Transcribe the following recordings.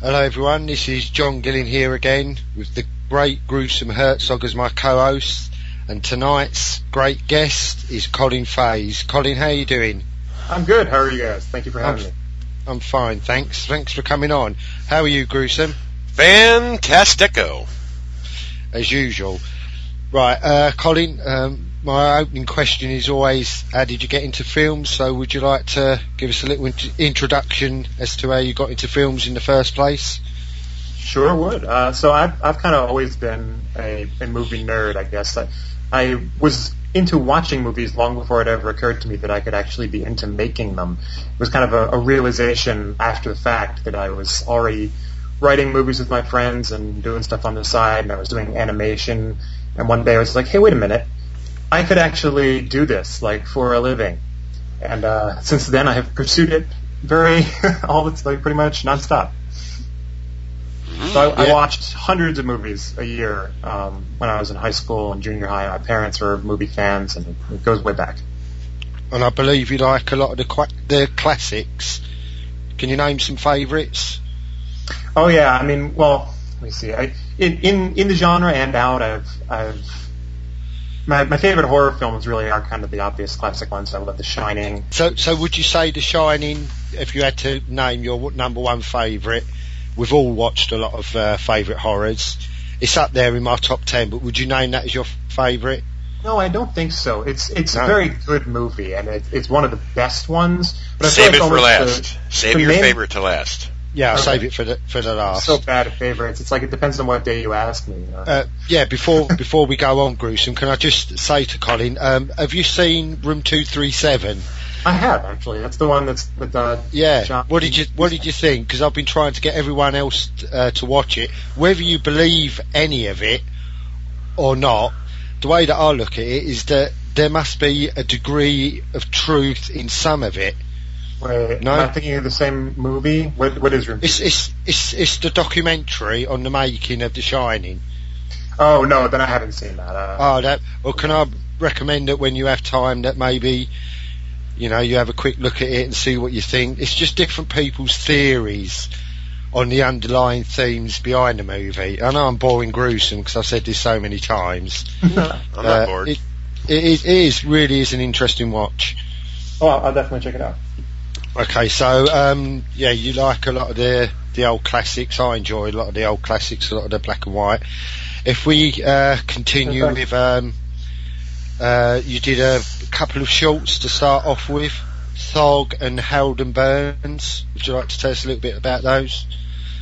Hello everyone, this is John Gilling here again with the great Gruesome Herzog as my co-host and tonight's great guest is Colin Theys. Colin, how are you doing? I'm good, how are you guys? Thank you for having I'm, me. I'm fine, thanks. Thanks for coming on. How are you, Gruesome? Fantastico. As usual. Right, uh, Colin, um, my opening question is always, how did you get into films? So would you like to give us a little int- introduction as to how you got into films in the first place? Sure would. Uh, so I've, I've kind of always been a, a movie nerd, I guess. I, I was into watching movies long before it ever occurred to me that I could actually be into making them. It was kind of a, a realization after the fact that I was already writing movies with my friends and doing stuff on the side, and I was doing animation. And one day I was like, hey, wait a minute. I could actually do this, like, for a living. And uh, since then, I have pursued it very, all the, like, pretty much nonstop. So I, I watched hundreds of movies a year um, when I was in high school and junior high. My parents were movie fans, and it, goes way back. And I believe you like a lot of the qua- the classics. Can you name some favourites? Oh yeah, I mean, well, let me see. I, in in in the genre and out, I've I've my my favorite horror films really are kind of the obvious classic ones. I love The Shining. So, so would you say The Shining, if you had to name your number one favourite? We've all watched a lot of uh, favourite horrors. It's up there in my top ten, but would you name that as your favourite? No, I don't think so. It's it's No. a very good movie, and it, it's one of the best ones. But I Save it like for last. the- Save the your main- favorite to last. Yeah, I'll Okay. save it for the for the last. So bad at favorites. It's like it depends on what day you ask me. You know? uh, yeah, before before we go on, gruesome, can I just say to Colin, um, have you seen Room Two Three Seven? I have actually. That's the one that's with uh, Yeah. John- What did you What did you think? Because I've been trying to get everyone else uh, to watch it. Whether you believe any of it or not, the way that I look at it is that there must be a degree of truth in some of it. Wait, No. am I thinking of the same movie? What what is Room? It's it's it's it's the documentary on the making of The Shining. Oh no, then I haven't seen that. Uh, Oh, that. Or can I recommend that when you have time that maybe, you know, you have a quick look at it and see what you think. It's just different people's theories on the underlying themes behind the movie. I know I'm boring gruesome because I've said this so many times. I'm Uh, not bored. It, it, is, it is really is an interesting watch. oh, I'll definitely check it out. Okay, so um, yeah, you like a lot of the the old classics. I enjoy a lot of the old classics, a lot of the black and white. If we uh, continue Okay. with, um, uh, you did a couple of shorts to start off with, Thog and and Burns. Would you like to tell us a little bit about those?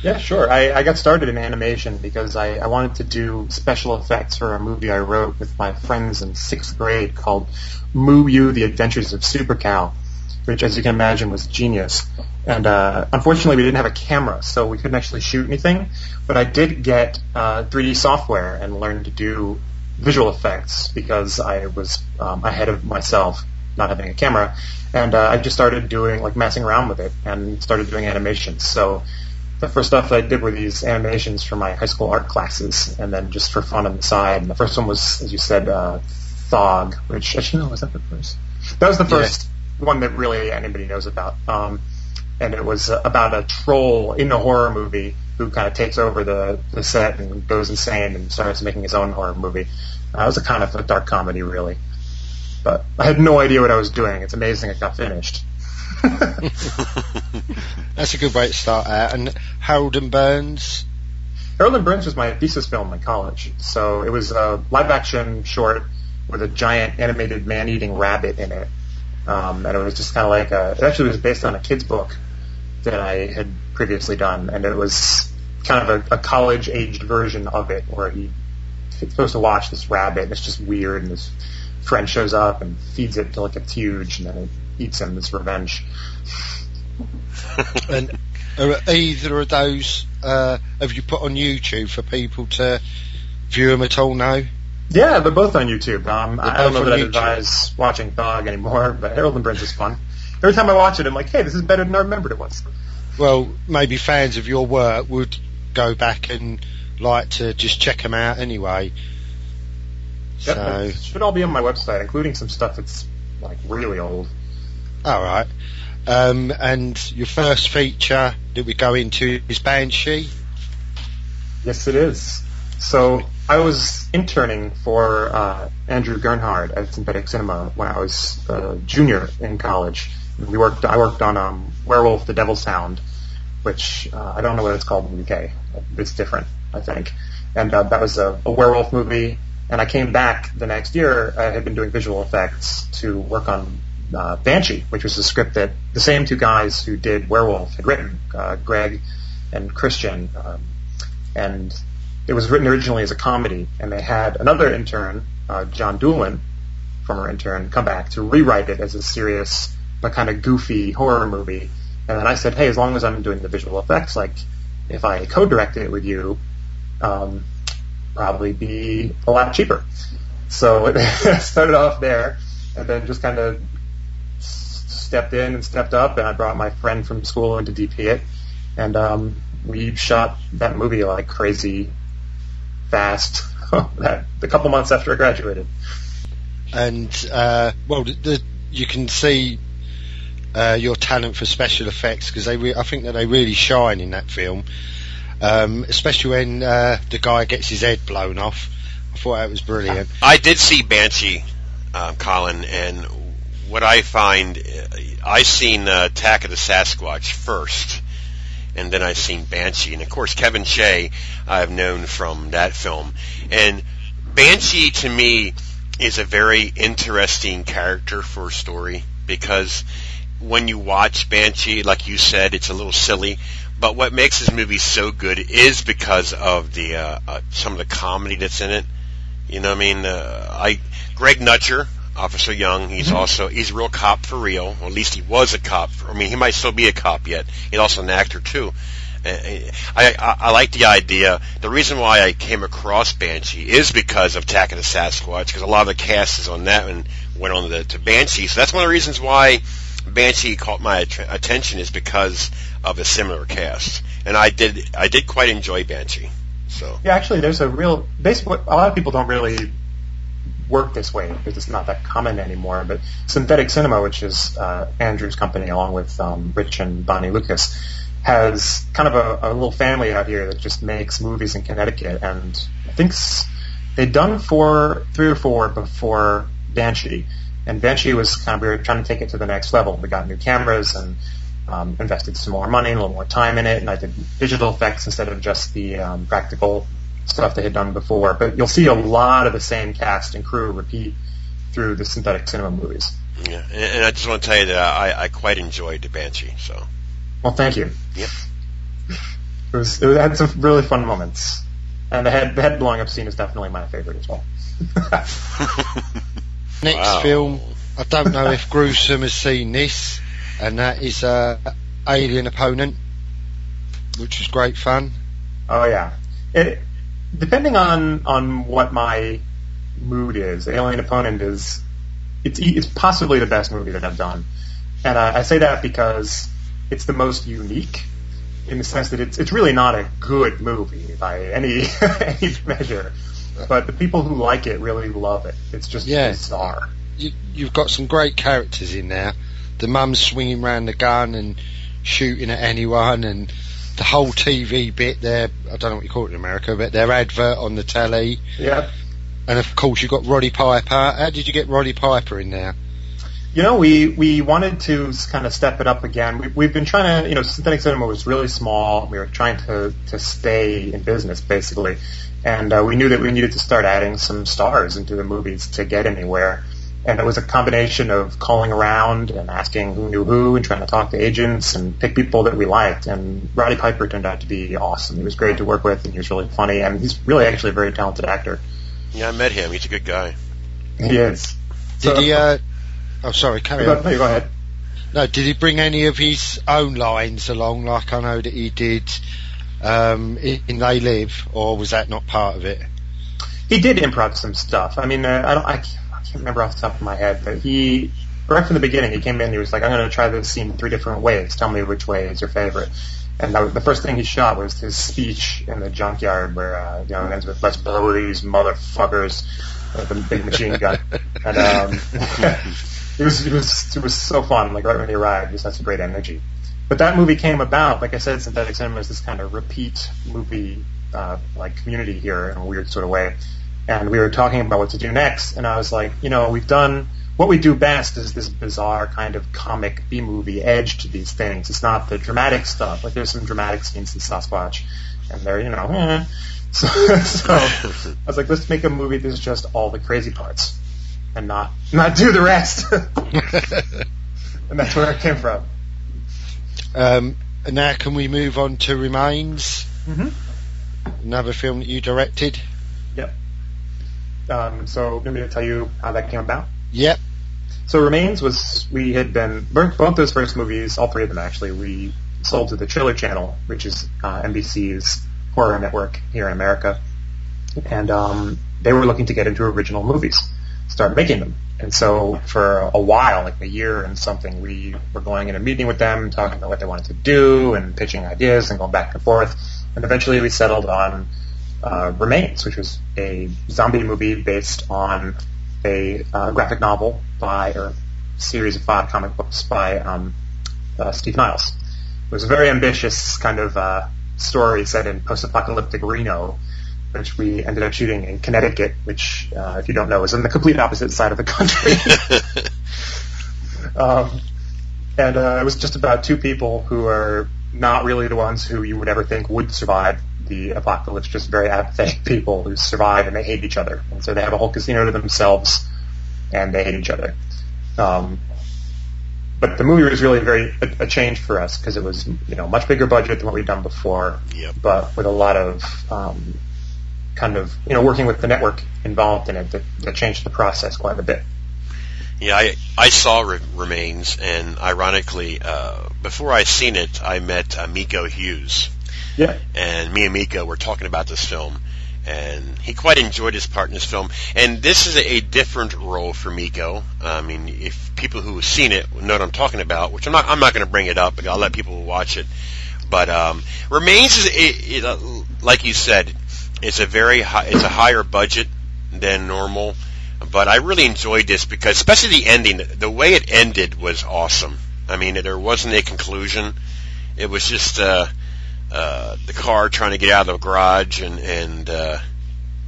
Yeah, sure. I, I got started in animation because I, I wanted to do special effects for a movie I wrote with my friends in sixth grade called Moo You: The Adventures of Super Cow, which, as you can imagine, was genius. And uh, unfortunately, we didn't have a camera, so we couldn't actually shoot anything. But I did get uh, 3D software and learned to do visual effects because I was um, ahead of myself not having a camera. And uh, I just started doing like messing around with it and started doing animations. So the first stuff that I did were these animations for my high school art classes, and then just for fun on the side. And the first one was, as you said, uh, Thog, which actually no, was that the first? That was the first one that really anybody knows about. Um, and it was about a troll in a horror movie who kind of takes over the, the set and goes insane and starts making his own horror movie. Uh, it was a kind of a dark comedy, really. But I had no idea what I was doing. It's amazing it got finished. That's a good way to start out. And Harold and Burns. Harold and Burns was my thesis film in college. So it was a live action short with a giant animated man eating rabbit in it. Um, and it was just kind of like a, it actually was based on a kid's book that I had previously done. And it was kind of a, a college aged version of it where he, he's supposed to watch this rabbit and it's just weird and his friend shows up and feeds it till it gets huge and then it eats him as revenge. And are either of those uh, have you put on YouTube for people to view them at all now? Yeah, they're both on YouTube. Um, I don't know that I advise watching Thog anymore, but Harold and Burns is fun. Every time I watch it, I'm like, hey, this is better than I remembered it was. Well, maybe fans of your work would go back and like to just check them out anyway. Yep, So, it should all be on my website, including some stuff that's like really old. all right. Um, and your first feature that we go into is Banshee. Yes, it is. So I was interning for uh, Andrew Gernhardt at Synthetic Cinema when I was a junior in college. We worked. I worked on um, Werewolf: The Devil's Hound, which uh, I don't know what it's called in the UK. It's different, I think. And uh, that was a, a werewolf movie. And I came back the next year. I had been doing visual effects to work on uh, Banshee, which was a script that the same two guys who did Werewolf had written, uh, Greg and Christian. Um, and it was written originally as a comedy, and they had another intern, uh, John Doolin, former intern, come back to rewrite it as a serious but kind of goofy horror movie. And then I said, hey, as long as I'm doing the visual effects, like if I co-directed it with you, um, probably be a lot cheaper. So it started off there, and then just kind of stepped in and stepped up, and I brought my friend from school in to DP it, and um, we shot that movie like crazy, fast. that a couple months after I graduated. And uh, well, the, the, you can see uh, your talent for special effects because they, re- I think that they really shine in that film, um, especially when uh, the guy gets his head blown off. I thought that was brilliant. I did see Banshee, uh, Colin, and what I find, uh, I seen uh, Attack of the Sasquatch first, and then I seen Banshee, and of course Kevin Shea I've known from that film, and Banshee to me is a very interesting character for a story because when you watch Banshee, like you said, it's a little silly. But what makes this movie so good is because of the uh, uh, some of the comedy that's in it. You know, what I mean, uh, I Greg Nutcher, Officer Young, he's also he's a real cop for real. Or at least he was a cop. For, I mean, he might still be a cop yet. He's also an actor too. Uh, I, I, I like the idea. The reason why I came across Banshee is because of Attack of the Sasquatch, because a lot of the cast is on that and went on to, to Banshee. So that's one of the reasons why Banshee caught my att- attention is because of a similar cast, and I did I did quite enjoy Banshee. So yeah, actually, there's a real. Basically, a lot of people don't really work this way because it's not that common anymore. But Synthetic Cinema, which is uh, Andrew's company, along with um, Rich and Bonnie Lucas, has kind of a, a little family out here that just makes movies in Connecticut, and I think they'd done four, three or four before Banshee. And Banshee was kind of we were trying to take it to the next level. We got new cameras and um, invested some more money, a little more time in it, and I did digital effects instead of just the um, practical stuff they had done before. But you'll see a lot of the same cast and crew repeat through the synthetic cinema movies. Yeah, and, and I just want to tell you that I, I quite enjoyed the Banshee. So, well, thank you. Yep. It was it had some really fun moments, and the head the head blowing up scene is definitely my favorite as well. Next Wow. film, I don't know if Gruesome has seen this, and that is uh, Alien Opponent, which was great fun. Oh yeah. It, depending on on what my mood is, Alien Opponent is it's it's possibly the best movie that I've done, and I, I say that because it's the most unique in the sense that it's it's really not a good movie by any any measure, but the people who like it really love it. It's just Yeah. bizarre. You, you've got some great characters in there. The mum swinging round the gun and shooting at anyone, and the whole TV bit there. I don't know what you call it in America, but their advert on the telly. Yeah. And of course, you've got Roddy Piper. How did you get Roddy Piper in there? You know, we, we wanted to kind of step it up again. We, we've been trying to, you know, synthetic cinema was really small. We were trying to, to stay in business, basically. And uh, we knew that we needed to start adding some stars into the movies to get anywhere. And it was a combination of calling around and asking who knew who and trying to talk to agents and pick people that we liked. And Roddy Piper turned out to be awesome. He was great to work with and he was really funny. And he's really actually a very talented actor. yeah, I met him. He's a good guy. He is. Did So- he? Uh, oh, sorry, carry Go, on. no, go ahead. No, did he bring any of his own lines along, like I know that he did um, in in They Live, or was that not part of it? He did improv some stuff. I mean, uh, I don't, I can't, remember off the top of my head, but he, right from the beginning, he came in. He was like, "I'm going to try this scene three different ways. Tell me which way is your favorite." And that, was- the first thing he shot was his speech in the junkyard, where uh, you know, it ends with "Let's blow these motherfuckers" with a big machine gun. And um, it was it was it was so fun. Like right when he arrived, just had some great energy. But that movie came about, like I said, synthetic cinema is this kind of repeat movie uh, like community here in a weird sort of way. And we were talking about what to do next, and I was like, you know, we've done what we do best is this bizarre kind of comic B movie edge to these things. It's not the dramatic stuff. Like there's some dramatic scenes in Sasquatch, and they're you know, eh. so, so I was like, let's make a movie that's just all the crazy parts, and not not do the rest. and that's where it came from. Um, and now can we move on to Remains? Mm-hmm. Another film that you directed. Um, so, let me to tell you how that came about. Yep. So, Remains was we had been both those first movies, all three of them actually, we sold to the Chiller Channel, which is uh, NBC's horror network here in America, and um, they were looking to get into original movies, start making them. And so for a while, like a year and something, we were going in a meeting with them, talking about what they wanted to do and pitching ideas and going back and forth. And eventually we settled on uh, Remains, which was a zombie movie based on a uh, graphic novel by, or series of five comic books by um, uh, Steve Niles. It was a very ambitious kind of uh, story set in post-apocalyptic Reno which we ended up shooting in Connecticut, which, uh, if you don't know, is on the complete opposite side of the country. um, and uh, it was just about two people who are not really the ones who you would ever think would survive the apocalypse, just very apathetic people who survive and they hate each other. And so they have a whole casino to themselves and they hate each other. Um, but the movie was really very a, a change for us because it was you know much bigger budget than what we'd done before, Yep. but with a lot of um, kind of you know working with the network involved in it that, that changed the process quite a bit. Yeah, I I saw Re- Remains, and ironically, uh, before I seen it, I met uh, Miko Hughes, Yeah, and me and Miko were talking about this film, and he quite enjoyed his part in this film. And this is a, different role for Miko. I mean, if people who have seen it know what I'm talking about, which I'm not, I'm not going to bring it up. I'll let people watch it. But um, Remains is, it, it, uh, like you said, it's a very high, it's a higher budget than normal. But I really enjoyed this because, especially the ending, the way it ended was awesome. I mean, there wasn't a conclusion. It was just uh, uh, the car trying to get out of the garage, and and uh,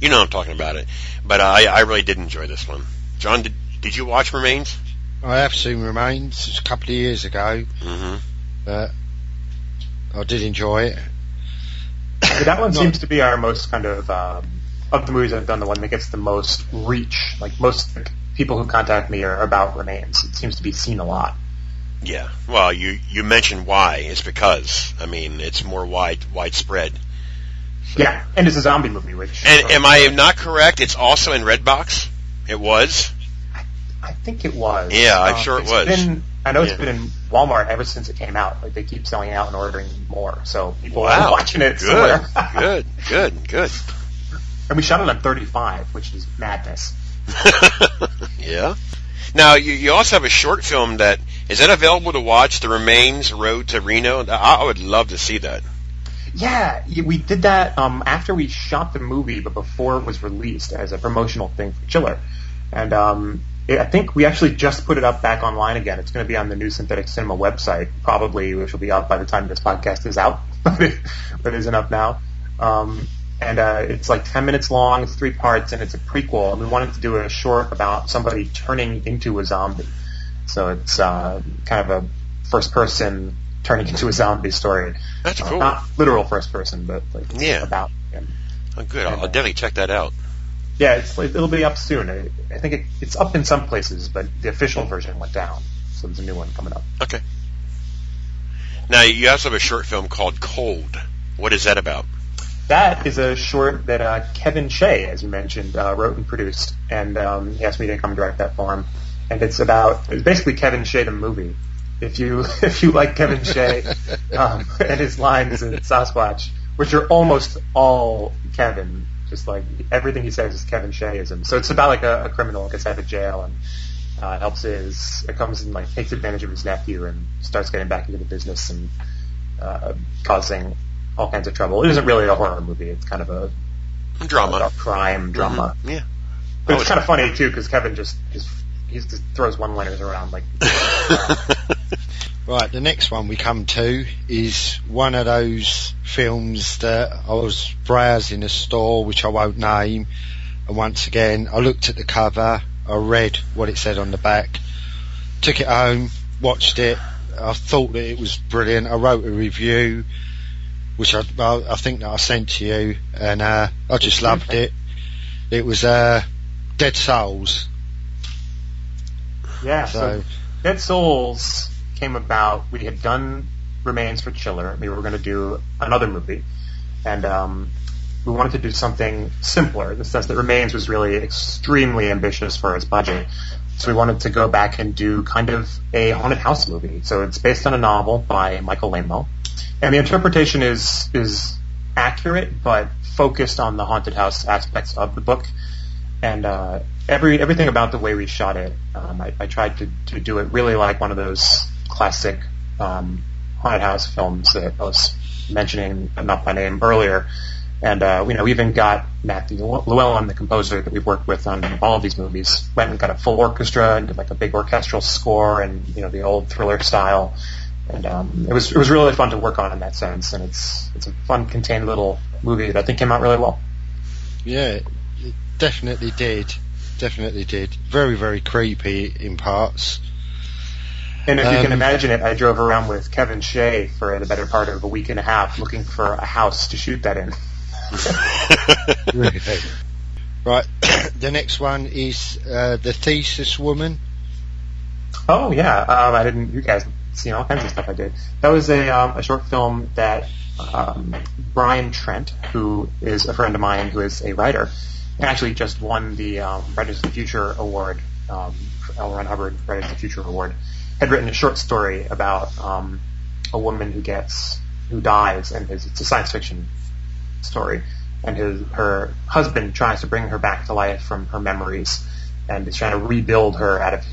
you know what I'm talking about it. But I I really did enjoy this one. John, did did you watch Remains? I have seen Remains. It's a couple of years ago, Mm-hmm. but I did enjoy it. But that one seems to be our most kind of um, of the movies I've done, the one that gets the most reach. Like most people who contact me are about Remains. It seems to be seen a lot. Yeah. Well, you you mentioned why. It's because I mean it's more wide widespread. Yeah, and it's a zombie movie, which And am I not correct? It's also in Redbox. It was. I think it was. Yeah, I'm Um, sure it it's was. Been, I know it's Yeah. been in Walmart ever since it came out. Like they keep selling out and ordering more, so people Wow. are watching it Good. good. Good. Good. and we shot it on 35, which is madness. yeah. Now you, you also have a short film that is that available to watch? The Remains Road to Reno. I, I would love to see that. Yeah, we did that um, after we shot the movie, but before it was released as a promotional thing for Chiller. And um, it, I think we actually just put it up back online again. It's going to be on the new Synthetic Cinema website, probably, which will be up by the time this podcast is out, but it isn't up now. Um, and uh, it's like 10 minutes long, it's three parts, and it's a prequel. And we wanted to do a short about somebody turning into a zombie. So it's uh, kind of a first person turning into a zombie story. That's Uh, cool. Not literal first person, but like Yeah. about him. Oh, good. I'll, I'll definitely check that out. Yeah, it's it'll be up soon. I, I think it, it's up in some places, but the official version went down, so there's a new one coming up. Okay. Now you also have a short film called Cold. What is that about? That is a short that uh, Kevin Shea, as you mentioned, uh, wrote and produced, and um, he asked me to come direct that for him. And it's about it's basically Kevin Shea the movie. If you if you like Kevin Shea um, and his lines in Sasquatch, which are almost all Kevin, just like everything he says is Kevin Sheaism. So it's about like a, a criminal gets out of jail and uh, helps his it comes and like takes advantage of his nephew and starts getting back into the business and uh, causing all kinds of trouble. It isn't really a horror movie. It's kind of a, a Drama. crime drama. Mhm. Yeah. But it's kind of funny too because Kevin just is he just throws one-liners around like. Right, the next one we come to is one of those films that I was browsing a store which I won't name, and once again I looked at the cover, I read what it said on the back, took it home, watched it, I thought that it was brilliant. I wrote a review, which I, I think that I sent to you, and uh, I just loved it. It was uh, Dead Souls. Yeah, so, So Dead Souls came about. We had done Remains for Chiller. We were going to do another movie, and um, we wanted to do something simpler in the sense that Remains was really extremely ambitious for its budget. So we wanted to go back and do kind of a haunted house movie. So it's based on a novel by Michael Laimo, and the interpretation is is accurate but focused on the haunted house aspects of the book. And uh, every everything about the way we shot it, um, I, I tried to, to do it really like one of those classic um, haunted house films that I was mentioning, not by name earlier. And uh, you know, we even got Matthew Llewellyn, the composer that we've worked with on all of these movies, went and got a full orchestra and did like a big orchestral score and you know the old thriller style. And um, it was it was really fun to work on in that sense, and it's it's a fun, contained little movie that I think came out really well. yeah, it definitely did, definitely did. Very very creepy in parts. And if you can Um, imagine it, I drove around with Kevin Shea for the better part of a week and a half looking for a house to shoot that in. Right, the next one is uh, the Thesis Woman. Oh yeah, um, I didn't. You guys seen all kinds of stuff I did. That was a um, a short film that um, Brian Trent, who is a friend of mine, who is a writer, actually just won the um, Writers of the Future award, um, L. Ron Hubbard Writers of the Future award, had written a short story about um, a woman who gets who dies, and his, it's a science fiction story, and his her husband tries to bring her back to life from her memories, and is trying to rebuild her out of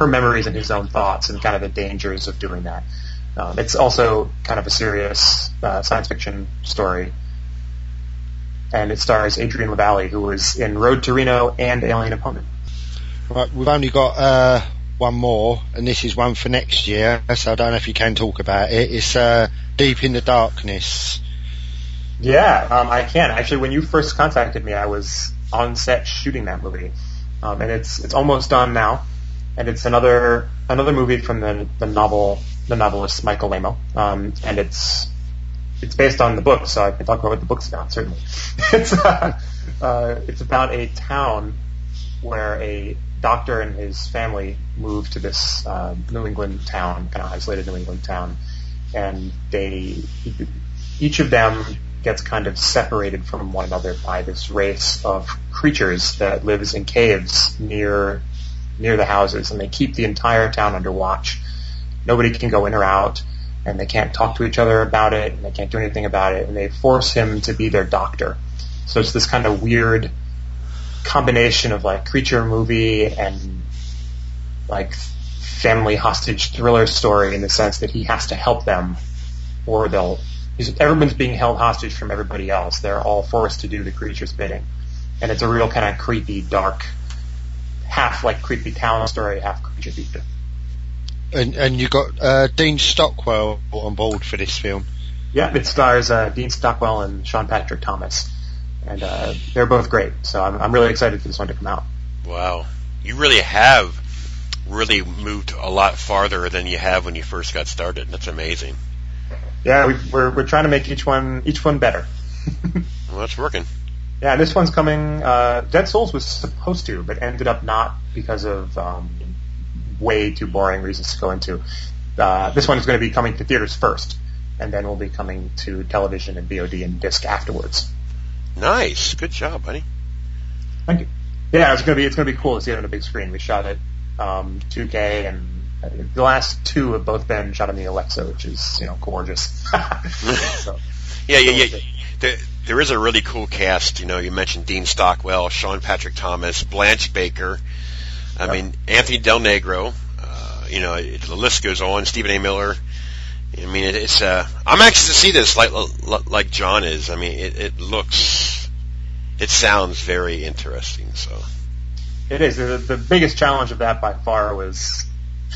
her memories and his own thoughts, and kind of the dangers of doing that. Um, it's also kind of a serious uh, science fiction story, and it stars Adrian LaValle, who was in Road to Reno and Alien Opponent. Right, we've only got uh, one more, and this is one for next year, so I don't know if you can talk about it. It's uh, Deep in the Darkness. Yeah, um, I can. Actually, when you first contacted me, I was on set shooting that movie, um, and it's it's almost done now. And it's another another movie from the the novel the novelist Michael Laimo, um, and it's it's based on the book, so I can talk about what the book's about. Certainly, it's uh, uh, it's about a town where a doctor and his family moved to this uh, New England town, kind of isolated New England town, and they each of them gets kind of separated from one another by this race of creatures that lives in caves near near the houses, and they keep the entire town under watch. Nobody can go in or out, and they can't talk to each other about it, and they can't do anything about it, and they force him to be their doctor. So it's this kind of weird combination of like creature movie and like family hostage thriller story in the sense that he has to help them or they'll everyone's being held hostage from everybody else. They're all forced to do the creature's bidding. And it's a real kind of creepy, dark, half like creepy town story, half creature feature. And, and you got uh, Dean Stockwell on board for this film. Yeah, it stars uh, Dean Stockwell and Sean Patrick Thomas. And uh, they're both great. So I'm, I'm really excited for this one to come out. Wow. You really have really moved a lot farther than you have when you first got started. That's amazing. Yeah, we, we're, we're trying to make each one each one better. Well, that's working. Yeah, this one's coming. Uh, Dead Souls was supposed to, but ended up not because of um, way too boring reasons to go into. Uh, this one is going to be coming to theaters first, and then will be coming to television and VOD and disc afterwards. Nice. Good job, buddy. Thank you. Yeah, it's going to be it's going to be cool to see it on a big screen. We shot it um, 2K, and the last two have both been shot on the Alexa, which is you know gorgeous. so, Yeah, yeah, yeah. There, is a really cool cast. You know, you mentioned Dean Stockwell, Sean Patrick Thomas, Blanche Baker. I Yep. mean, Anthony Del Negro. Uh, you know, it, the list goes on. Stephen A. Miller. I mean, it, it's. Uh, I'm anxious to see this, like like John is. I mean, it, it looks, it sounds very interesting. So, It is. The, the biggest challenge of that by far was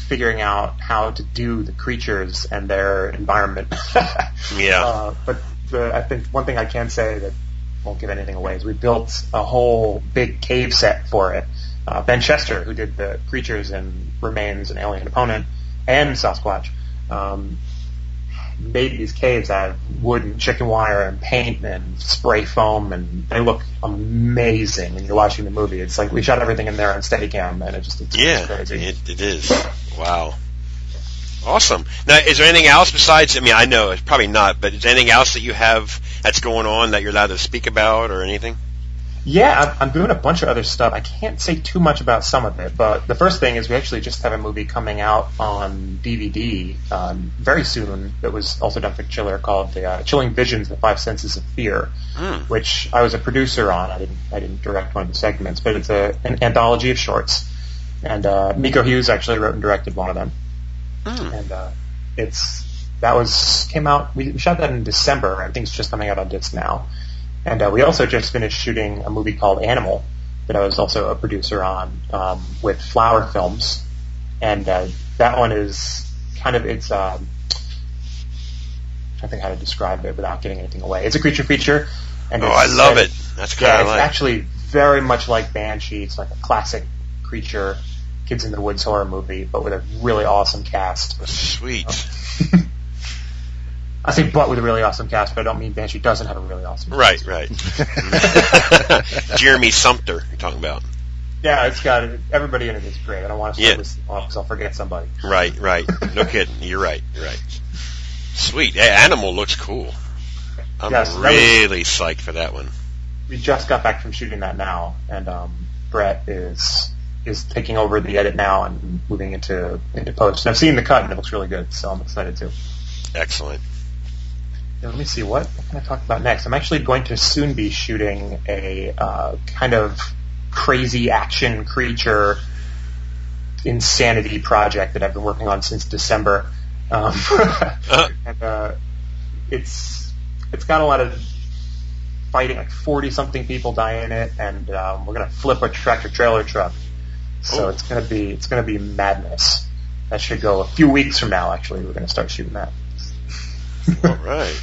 figuring out how to do the creatures and their environment. Yeah. Uh, but the, I think one thing I can say that won't give anything away is we built a whole big cave set for it. Uh, ben Chester, who did the creatures and Remains and Alien Opponent and Sasquatch, um, made these caves out of wood and chicken wire and paint and spray foam, and they look amazing when you're watching the movie. It's like we shot everything in there on Steadicam, and it just it's, Yeah, crazy. it, it is. Wow. Awesome. Now, is there anything else besides? I mean, I know it's probably not, but is there anything else that you have that's going on that you're allowed to speak about or anything? Yeah, I'm, I'm doing a bunch of other stuff. I can't say too much about some of it, but the first thing is we actually just have a movie coming out on DVD um, very soon that was also done for Chiller called the uh, Chilling Visions: The Five Senses of Fear, Hmm. which I was a producer on. I didn't I didn't direct one of the segments, but it's a, an anthology of shorts, and uh, Miko Hughes actually wrote and directed one of them, Hmm. and uh, it's that was came out. We shot that in December. I think it's just coming out on disc now. And uh, we also just finished shooting a movie called Animal that I was also a producer on um, with Flower Films, and uh, that one is kind of it's. Um, I think how to describe it without giving anything away. It's a creature feature, and Oh, I love it. That's kind Yeah, it's like. actually very much like Banshee. It's like a classic creature, kids in the woods horror movie, but with a really awesome cast. Sweet. I say but with a really awesome cast, but I don't mean Banshee doesn't have a really awesome cast. Right, right. Jeremy Sumpter, you're talking about. Yeah, it's got everybody in it is great. I don't want to start Yeah. listing off because I'll forget somebody. Right, right. No kidding. You're right. You're right. Sweet. Hey, Animal looks cool. I'm Yes, that was- really psyched for that one. We just got back from shooting that now, and um, Brett is is taking over the edit now and moving into into post. And I've seen the cut, and it looks really good, so I'm excited too. Excellent. Yeah, let me see what, what can I talk about next. I'm actually going to soon be shooting a uh, kind of crazy action creature insanity project that I've been working on since December. Um, Uh, and uh, it's it's got a lot of fighting, like 40 something people die in it, and um, we're gonna flip a tractor trailer truck. So Oh. it's gonna be it's gonna be madness. That should go a few weeks from now. Actually, we're gonna start shooting that. all right.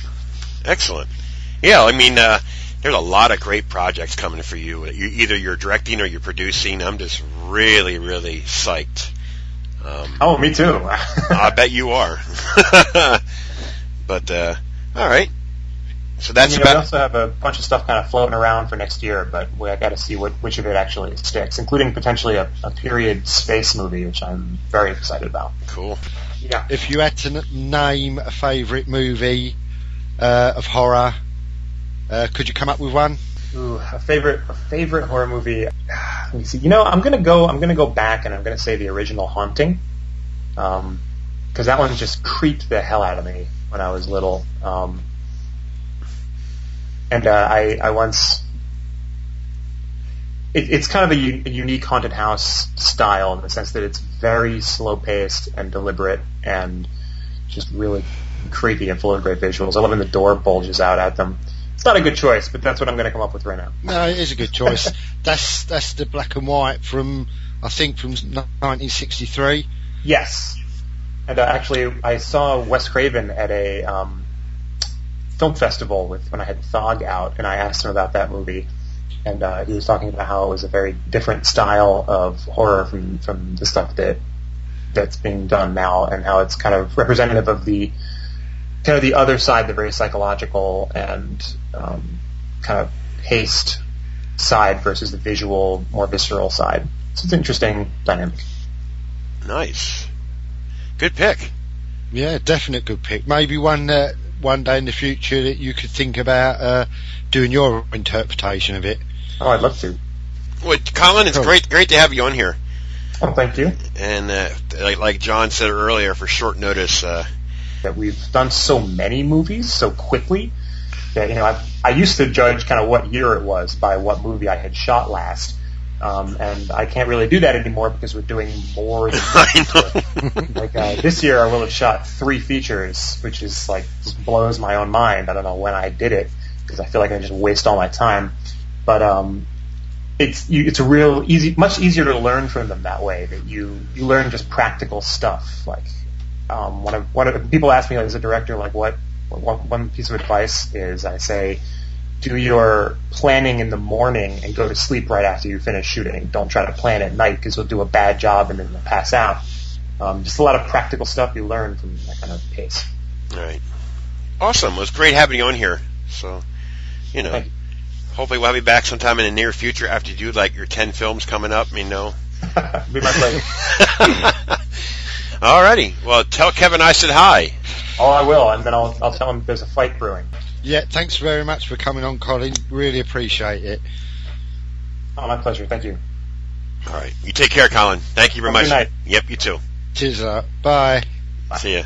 Excellent. Yeah, I mean, uh, there's a lot of great projects coming for you. you. Either you're directing or you're producing. I'm just really, really psyched. Um, Oh, me too. I bet you are. but uh, all right. So that's you know, we also have a bunch of stuff kind of floating around for next year, but we, I got to see what, which of it actually sticks, including potentially a, a period space movie, which I'm very excited about. cool. Yeah. If you had to n- name a favourite movie uh, of horror, uh, could you come up with one? Ooh, a favorite, a favorite horror movie. Let me see. You know, I'm gonna go. I'm gonna go back, and I'm gonna say the original Haunting, because that one just creeped the hell out of me when I was little. Um, and uh, I, I once. It, it's kind of a, u- a unique haunted house style in the sense that it's very slow paced and deliberate, and just really creepy and full of great visuals. I love when the door bulges out at them. It's not a good choice, but that's what I'm going to come up with right now. No, it is a good choice. that's that's the black and white from I think from 1963. Yes. And uh, actually, I saw Wes Craven at a um, film festival with when I had Thog out, and I asked him about that movie, and uh, he was talking about how it was a very different style of horror from from the stuff that that's being done now, and how it's kind of representative of the kind of the other side, the very psychological and um, kind of paced side versus the visual, more visceral side. So it's an interesting dynamic. Nice. Good pick. Yeah, definite good pick. Maybe one uh, one day in the future that you could think about uh, doing your interpretation of it. Oh, I'd love to. Well, Colin, it's Cool. great great to have you on here. Oh, thank you. And uh, like, like John said earlier, for short notice, uh, That we've done so many movies so quickly that you know I I used to judge kind of what year it was by what movie I had shot last, um, and I can't really do that anymore because we're doing more. Than know. like uh, this year, I will have shot three features, which is like just blows my own mind. I don't know when I did it because I feel like I just waste all my time. But um, it's you, it's a real easy, much easier to learn from them that way. That you you learn just practical stuff. Like um, one of one of people ask me like, as a director, like what, what one piece of advice is, I say, do your planning in the morning and go to sleep right after you finish shooting. Don't try to plan at night because you'll do a bad job and then you'll pass out. Um, just a lot of practical stuff you learn from that kind of pace. All right. Awesome. It was great having you on here. So, you know, you. hopefully we'll have you back sometime in the near future after you do like your 10 films coming up, you know. Be my pleasure. Alrighty. Well, tell Kevin I said hi. Oh, I will, and then I'll I'll tell him there's a fight brewing. Yeah, thanks very much for coming on, Colin. Really appreciate it. Oh, my pleasure. Thank you. All right. You take care, Colin. Thank you very Have much. good night. Yep, you too. Cheers, uh, bye. Bye. See ya.